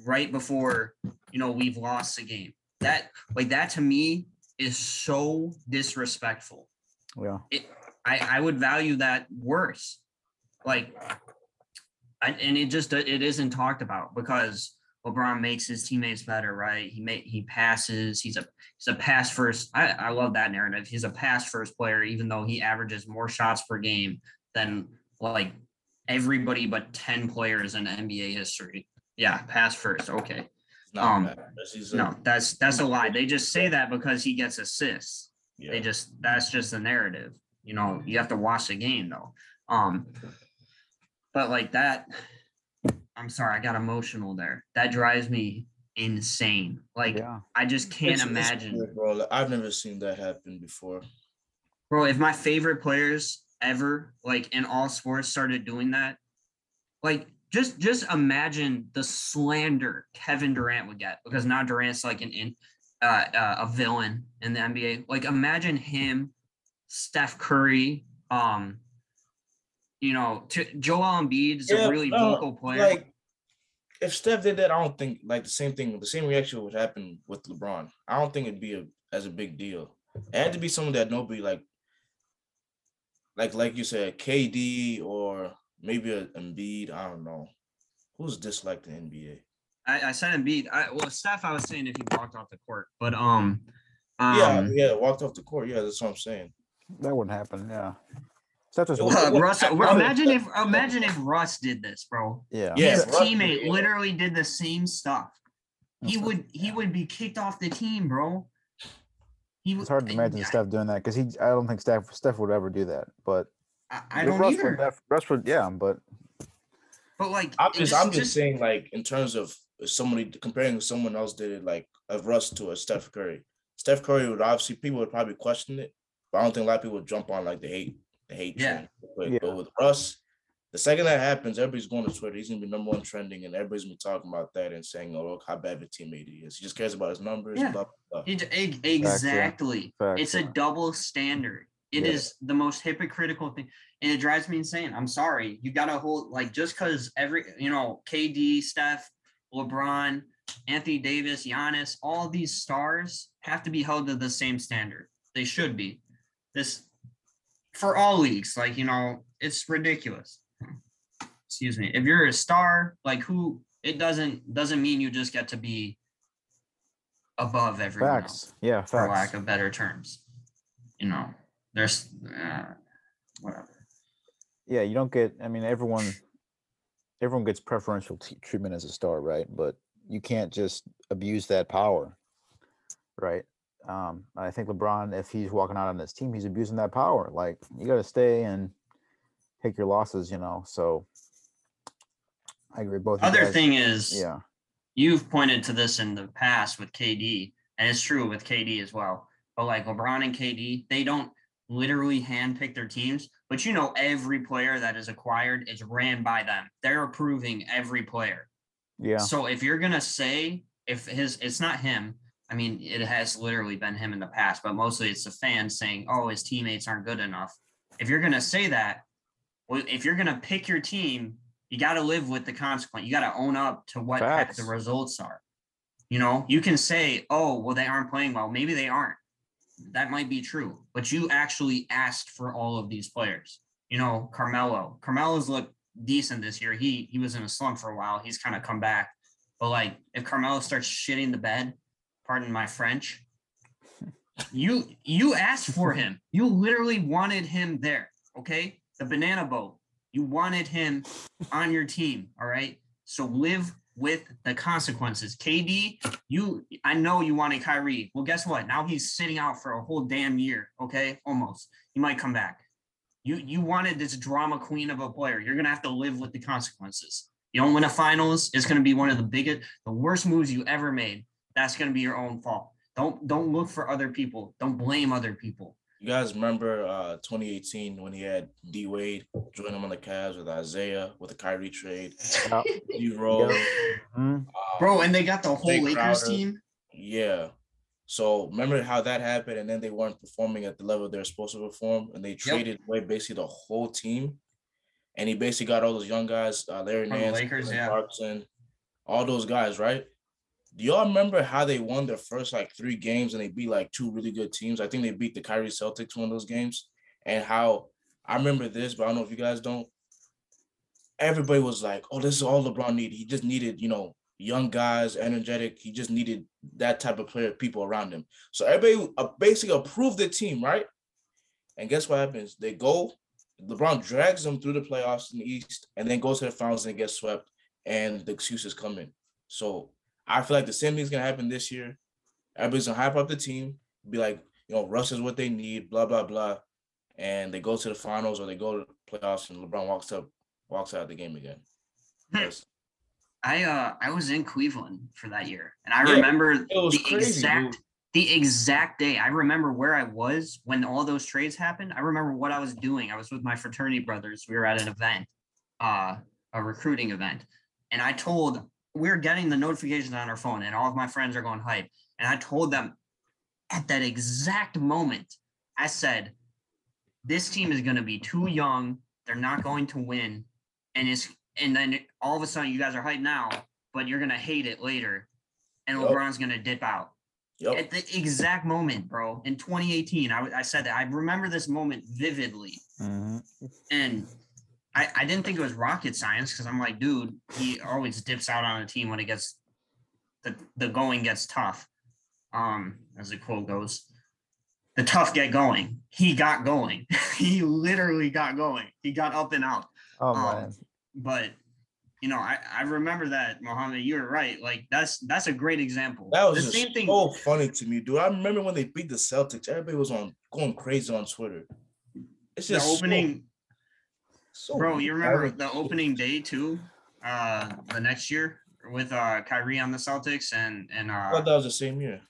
right before, you know, we've lost the game. That, like, that to me is so disrespectful. Yeah. I, I would value that worse. Like, I, and it just it isn't talked about because LeBron makes his teammates better, right? He make he passes. He's a he's a pass first. I, I love that narrative. He's a pass first player, even though he averages more shots per game than like everybody but ten players in NBA history. Yeah, pass first. Okay, um, man, that's- he's a- no, that's that's a lie. They just say that because he gets assists yeah. they just that's just the narrative you know you have to watch the game though um but like that i'm sorry i got emotional there that drives me insane like Yeah. i just can't It's- it's imagine weird, bro. I've never seen that happen before. bro if my favorite players ever like in all sports started doing that like just just imagine the slander kevin durant would get because now durant's like an in uh, uh a villain in the nba like imagine him steph curry um you know to joel Embiid is Yeah, a really no, vocal player Like, if Steph did that, I don't think like the same thing, the same reaction would happen with LeBron. I don't think it'd be a, as a big deal. It had to be someone that nobody like, like like you said, KD or maybe a Embiid. I don't know who's disliked the NBA. I, I said Embiid. I well Steph I was saying if he walked off the court but um yeah, um, yeah, walked off the court. Yeah, that's what I'm saying. That wouldn't happen. Yeah. Steph just Uh, Well, Russ, I- I- imagine if imagine if Russ did this, bro. yeah. Yeah, His Russ- teammate yeah. literally did the same stuff. He That's- would he would be kicked off the team, bro. He It's hard to imagine I, Steph doing that because he. I don't think Steph Steph would ever do that. But I, I don't Russ either. Would, Russ would, yeah. But but like, I'm just, it's I'm just saying, like in terms of if somebody comparing someone else did it, like a Russ to a Steph Curry. Steph Curry would obviously people would probably question it, but I don't think a lot of people would jump on like the hate, the hate Yeah. train. But, Yeah. but with Russ, the second that happens, everybody's going to Twitter. He's gonna be number one trending, and everybody's gonna be talking about that and saying, "Oh, look how bad of a teammate he is. He just cares about his numbers." Yeah. Blah, blah, blah. It, exactly. facts, It's a double standard. It is Yeah. the most hypocritical thing, and it drives me insane. I'm sorry. You got to hold like just because every you know KD, Steph, LeBron, Anthony Davis, Giannis, all these stars have to be held to the same standard. They should be. This for all leagues, like you know, it's ridiculous. Excuse me. If you're a star, like who, it doesn't doesn't mean you just get to be above everyone else facts. Yeah. for lack of better terms. You know, there's uh, whatever. Yeah. You don't get. I mean, everyone. Everyone gets preferential t- treatment as a star, right? But you can't just abuse that power, right? Um, I think LeBron, if he's walking out on this team, he's abusing that power. Like you got to stay and take your losses, you know. So I agree. Both. Other guys- thing is, Yeah. you've pointed to this in the past with KD, and it's true with KD as well. But like LeBron and KD, they don't literally handpick their teams, but you know, every player that is acquired is ran by them. They're approving every player. Yeah. So if you're gonna say if his it's not him, I mean it has literally been him in the past, but mostly it's the fans saying, "Oh, his teammates aren't good enough." If you're gonna say that, well, if you're gonna pick your team, you got to live with the consequence. You got to own up to what the results are. You know, you can say, "Oh, well, they aren't playing well." Maybe they aren't. That might be true, but you actually asked for all of these players. You know, Carmelo. Carmelo's looked decent this year. He he was in a slump for a while. He's kind of come back. But like if Carmelo starts shitting the bed, pardon my French, you you asked for him. You literally wanted him there. Okay. The banana boat. You wanted him on your team. All right. So live with the consequences. KD, you I know you wanted Kyrie. Well, guess what? Now he's sitting out for a whole damn year. Okay, almost. He might come back. You you wanted this drama queen of a player. You're gonna have to live with the consequences. You don't win a finals, it's gonna be one of the biggest, the worst moves you ever made. that's gonna be your own fault. Don't don't look for other people. Don't blame other people. You guys remember uh 2018 when he had D Wade join him on the Cavs with Isaiah with the Kyrie trade, Yeah. D Rose, Mhm. uh, Bro, and they got the whole Lakers Crowder. team. Yeah. So remember how that happened, and then they weren't performing at the level they're supposed to perform, and they traded away basically the whole team. And he basically got all those young guys, uh, Larry From Nance, Lakers, Colin yeah. Clarkson, all those guys, right? Do y'all remember how they won their first like three games and they beat like two really good teams? I think they beat the Kyrie Celtics one of those games, and how I remember this, but I don't know if you guys don't. Everybody was like, "Oh, this is all LeBron needed. He just needed, you know, young guys, energetic. He just needed that type of player, people around him. So everybody uh, basically approved the team, right? And guess what happens? They go, LeBron drags them through the playoffs in the East, and then goes to the finals and gets swept, and the excuses come in. So I feel like the same thing's gonna happen this year. Everybody's gonna hype up the team, be like, you know, Russ is what they need, blah blah blah, and they go to the finals or they go to the playoffs, and LeBron walks up, walks out of the game again. Hmm. Yes. I uh I was in Cleveland for that year, and I Yeah, remember It was the crazy. exact dude. the exact day. I remember where I was when all those trades happened. I remember what I was doing. I was with my fraternity brothers. We were at an event, uh, a recruiting event, and I told we were getting the notifications on our phone, and all of my friends are going hype. And I told them at that exact moment, I said, "This team is going to be too young. They're not going to win, and it's and then all of a sudden you guys are hyped now, but you're gonna hate it later, and Yup. LeBron's gonna dip out." Yep. at the exact moment, bro. In 2018, I, I said that I remember this moment vividly, Mhm. and I, I didn't think it was rocket science because I'm like, dude, he always dips out on a team when it gets the the going gets tough. Um, as the quote goes, the tough get going. He got going. he literally got going. He got up and out Oh Um, man. but you know, I, I remember that Mohammed, you were right. Like that's that's a great example. That was the just same thing. so funny to me, dude. I remember when they beat the Celtics, everybody was on going crazy on Twitter. It's just so- opening, so, bro. You remember the opening day too? Uh, the next year with uh Kyrie on the Celtics and and I uh. thought that was the same year.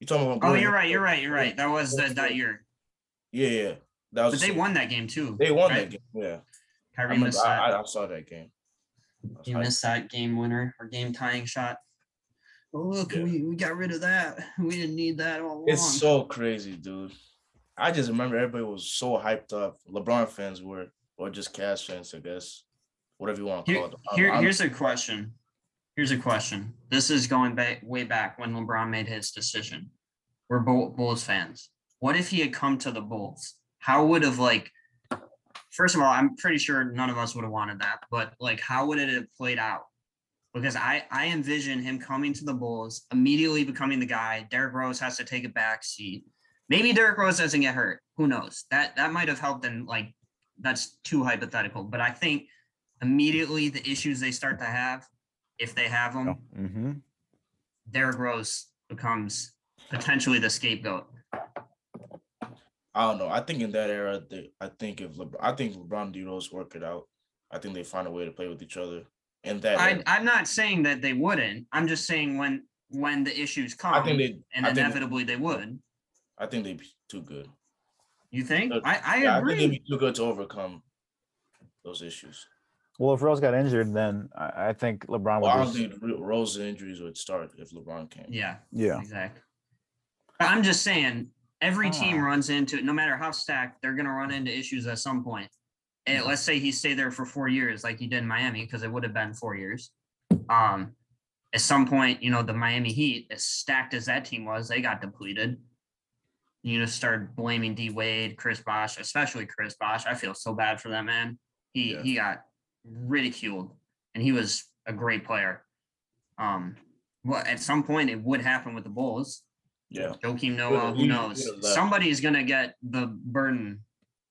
You talking about? Oh, you're right. You're right. You're right. That was the, that year, Yeah, yeah. That was. but the they won that game too. They won right? that game. Yeah, I, Kyrie remember, missed that. I, I, I saw that game. I was he missed that game winner or game tying shot. Oh look, Yeah. we, we got rid of that. We didn't need that all along. It's so crazy, dude. I just remember everybody was so hyped up. LeBron fans were, or just Cavs fans, I guess, whatever you want to call it. Here- I'm- here's a question. Here's a question. This is going back way back when LeBron made his decision. We're Bull, Bulls fans. What if he had come to the Bulls? How would have like? First of all, I'm pretty sure none of us would have wanted that. But like, how would it have played out? Because I I envision him coming to the Bulls, immediately becoming the guy. Derrick Rose has to take a back seat. Maybe Derrick Rose doesn't get hurt. Who knows? That that might have helped. And like, that's too hypothetical. But I think immediately the issues they start to have, if they have them, Mm-hmm. Derrick Rose becomes potentially the scapegoat. I don't know. I think in that era, they, I think if LeBron, I think LeBron and D Rose work it out. I think they find a way to play with each other. And that, I, I'm not saying that they wouldn't. I'm just saying when when the issues come, I think they, and I think, inevitably they would. I think they'd be too good. You think? Look, I, I Yeah, I think they'd be too good to overcome those issues. Well, if Rose got injured, then I, I think LeBron Well, I don't just. think Rose's injuries would start if LeBron came. yeah, Yeah. exactly. I'm just saying, every team runs into it. no matter how stacked, they're gonna run into issues at some point. And let's say he stayed there for four years, like he did in Miami, because it would have been four years. Um, at some point, you know, the Miami Heat, as stacked as that team was, they got depleted. You just start blaming D Wade, Chris Bosh, especially Chris Bosh. I feel so bad for that man. He Yeah. he got ridiculed, and he was a great player. Um, well, at some point it would happen with the Bulls. Yeah. Joakim Noah, he- who knows? would've left. Somebody's gonna get the burden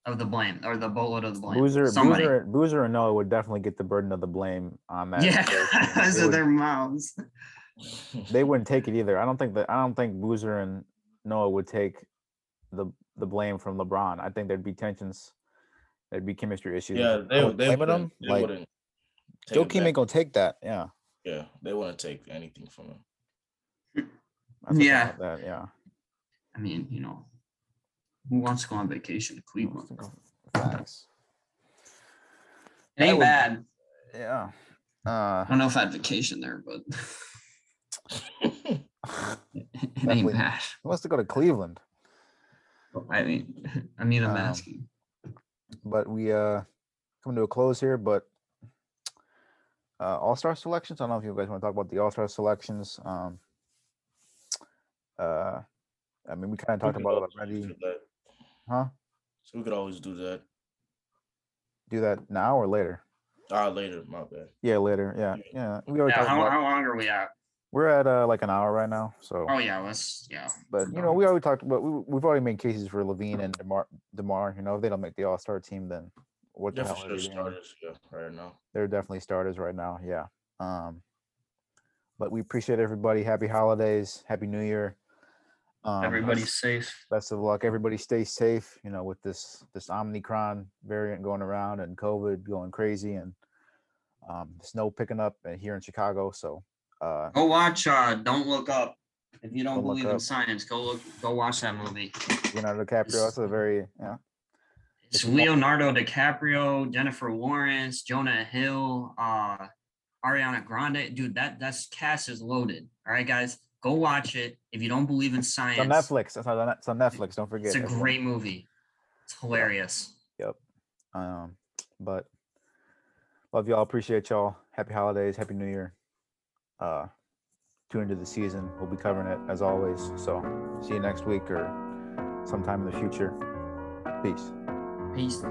of the blame or the bullet of the blame. Boozer, Somebody. Boozer, Boozer and Noah would definitely get the burden of the blame on that. yeah, situation. because of would- their mouths. they wouldn't take it either. I don't think that I don't think Boozer and Noah would take the the blame from LeBron. I think there'd be tensions. There'd be chemistry issues. yeah, they, Oh, they blaming wouldn't, him. they Like wouldn't take it Joakim ain't gonna take that. Yeah. Yeah, they wouldn't take anything from him. That's the thing Yeah. That, yeah. I mean, you know, who wants to go on vacation to Cleveland? Facts. It ain't would- bad. Yeah. Uh, I don't know if I had vacation there, but it Definitely. ain't bad. he wants to go to Cleveland, I mean, I mean, I'm Um, asking. but we uh coming to a close here. But uh, All Star selections. I don't know if you guys want to talk about the All Star selections. Um, uh, I mean, we kind of talked about it already, do huh? So we could always do that. Do that now or later? Ah, later. My bad. Yeah, later. Yeah, yeah. We already Yeah, talked how, about. how long are we at? We're at uh, like an hour right now, so. Oh yeah, let's yeah. But you know, we already talked about. We, we've already made cases for LaVine and DeMar. DeMar, you know, if they don't make the All Star team, then what the Yeah, hell are they doing? starters. Yeah, right now. They're definitely starters right now. Yeah. Um, but we appreciate everybody. Happy holidays. Happy New Year. Um, Everybody's safe. best of luck. Everybody stay safe. You know, with this this Omicron variant going around and COVID going crazy and um, snow picking up uh, here in Chicago. So uh, Go watch uh Don't Look Up. If you don't Don't Look believe in Up. science, go look go watch that movie. Leonardo DiCaprio. That's a very yeah. It's It's mo- Leonardo DiCaprio, Jennifer Lawrence, Jonah Hill, uh Ariana Grande. Dude, that that's cast is loaded. All right, guys. Go watch it. If you don't believe in It's science, on Netflix. It's on, it's on Netflix. Don't forget. it's a everyone. great movie. It's hilarious. Yep. Um, but love y'all. Appreciate y'all. Happy holidays. Happy New Year. Uh, tune into the season. We'll be covering it as always. So see you next week or sometime in the future. Peace. Peace.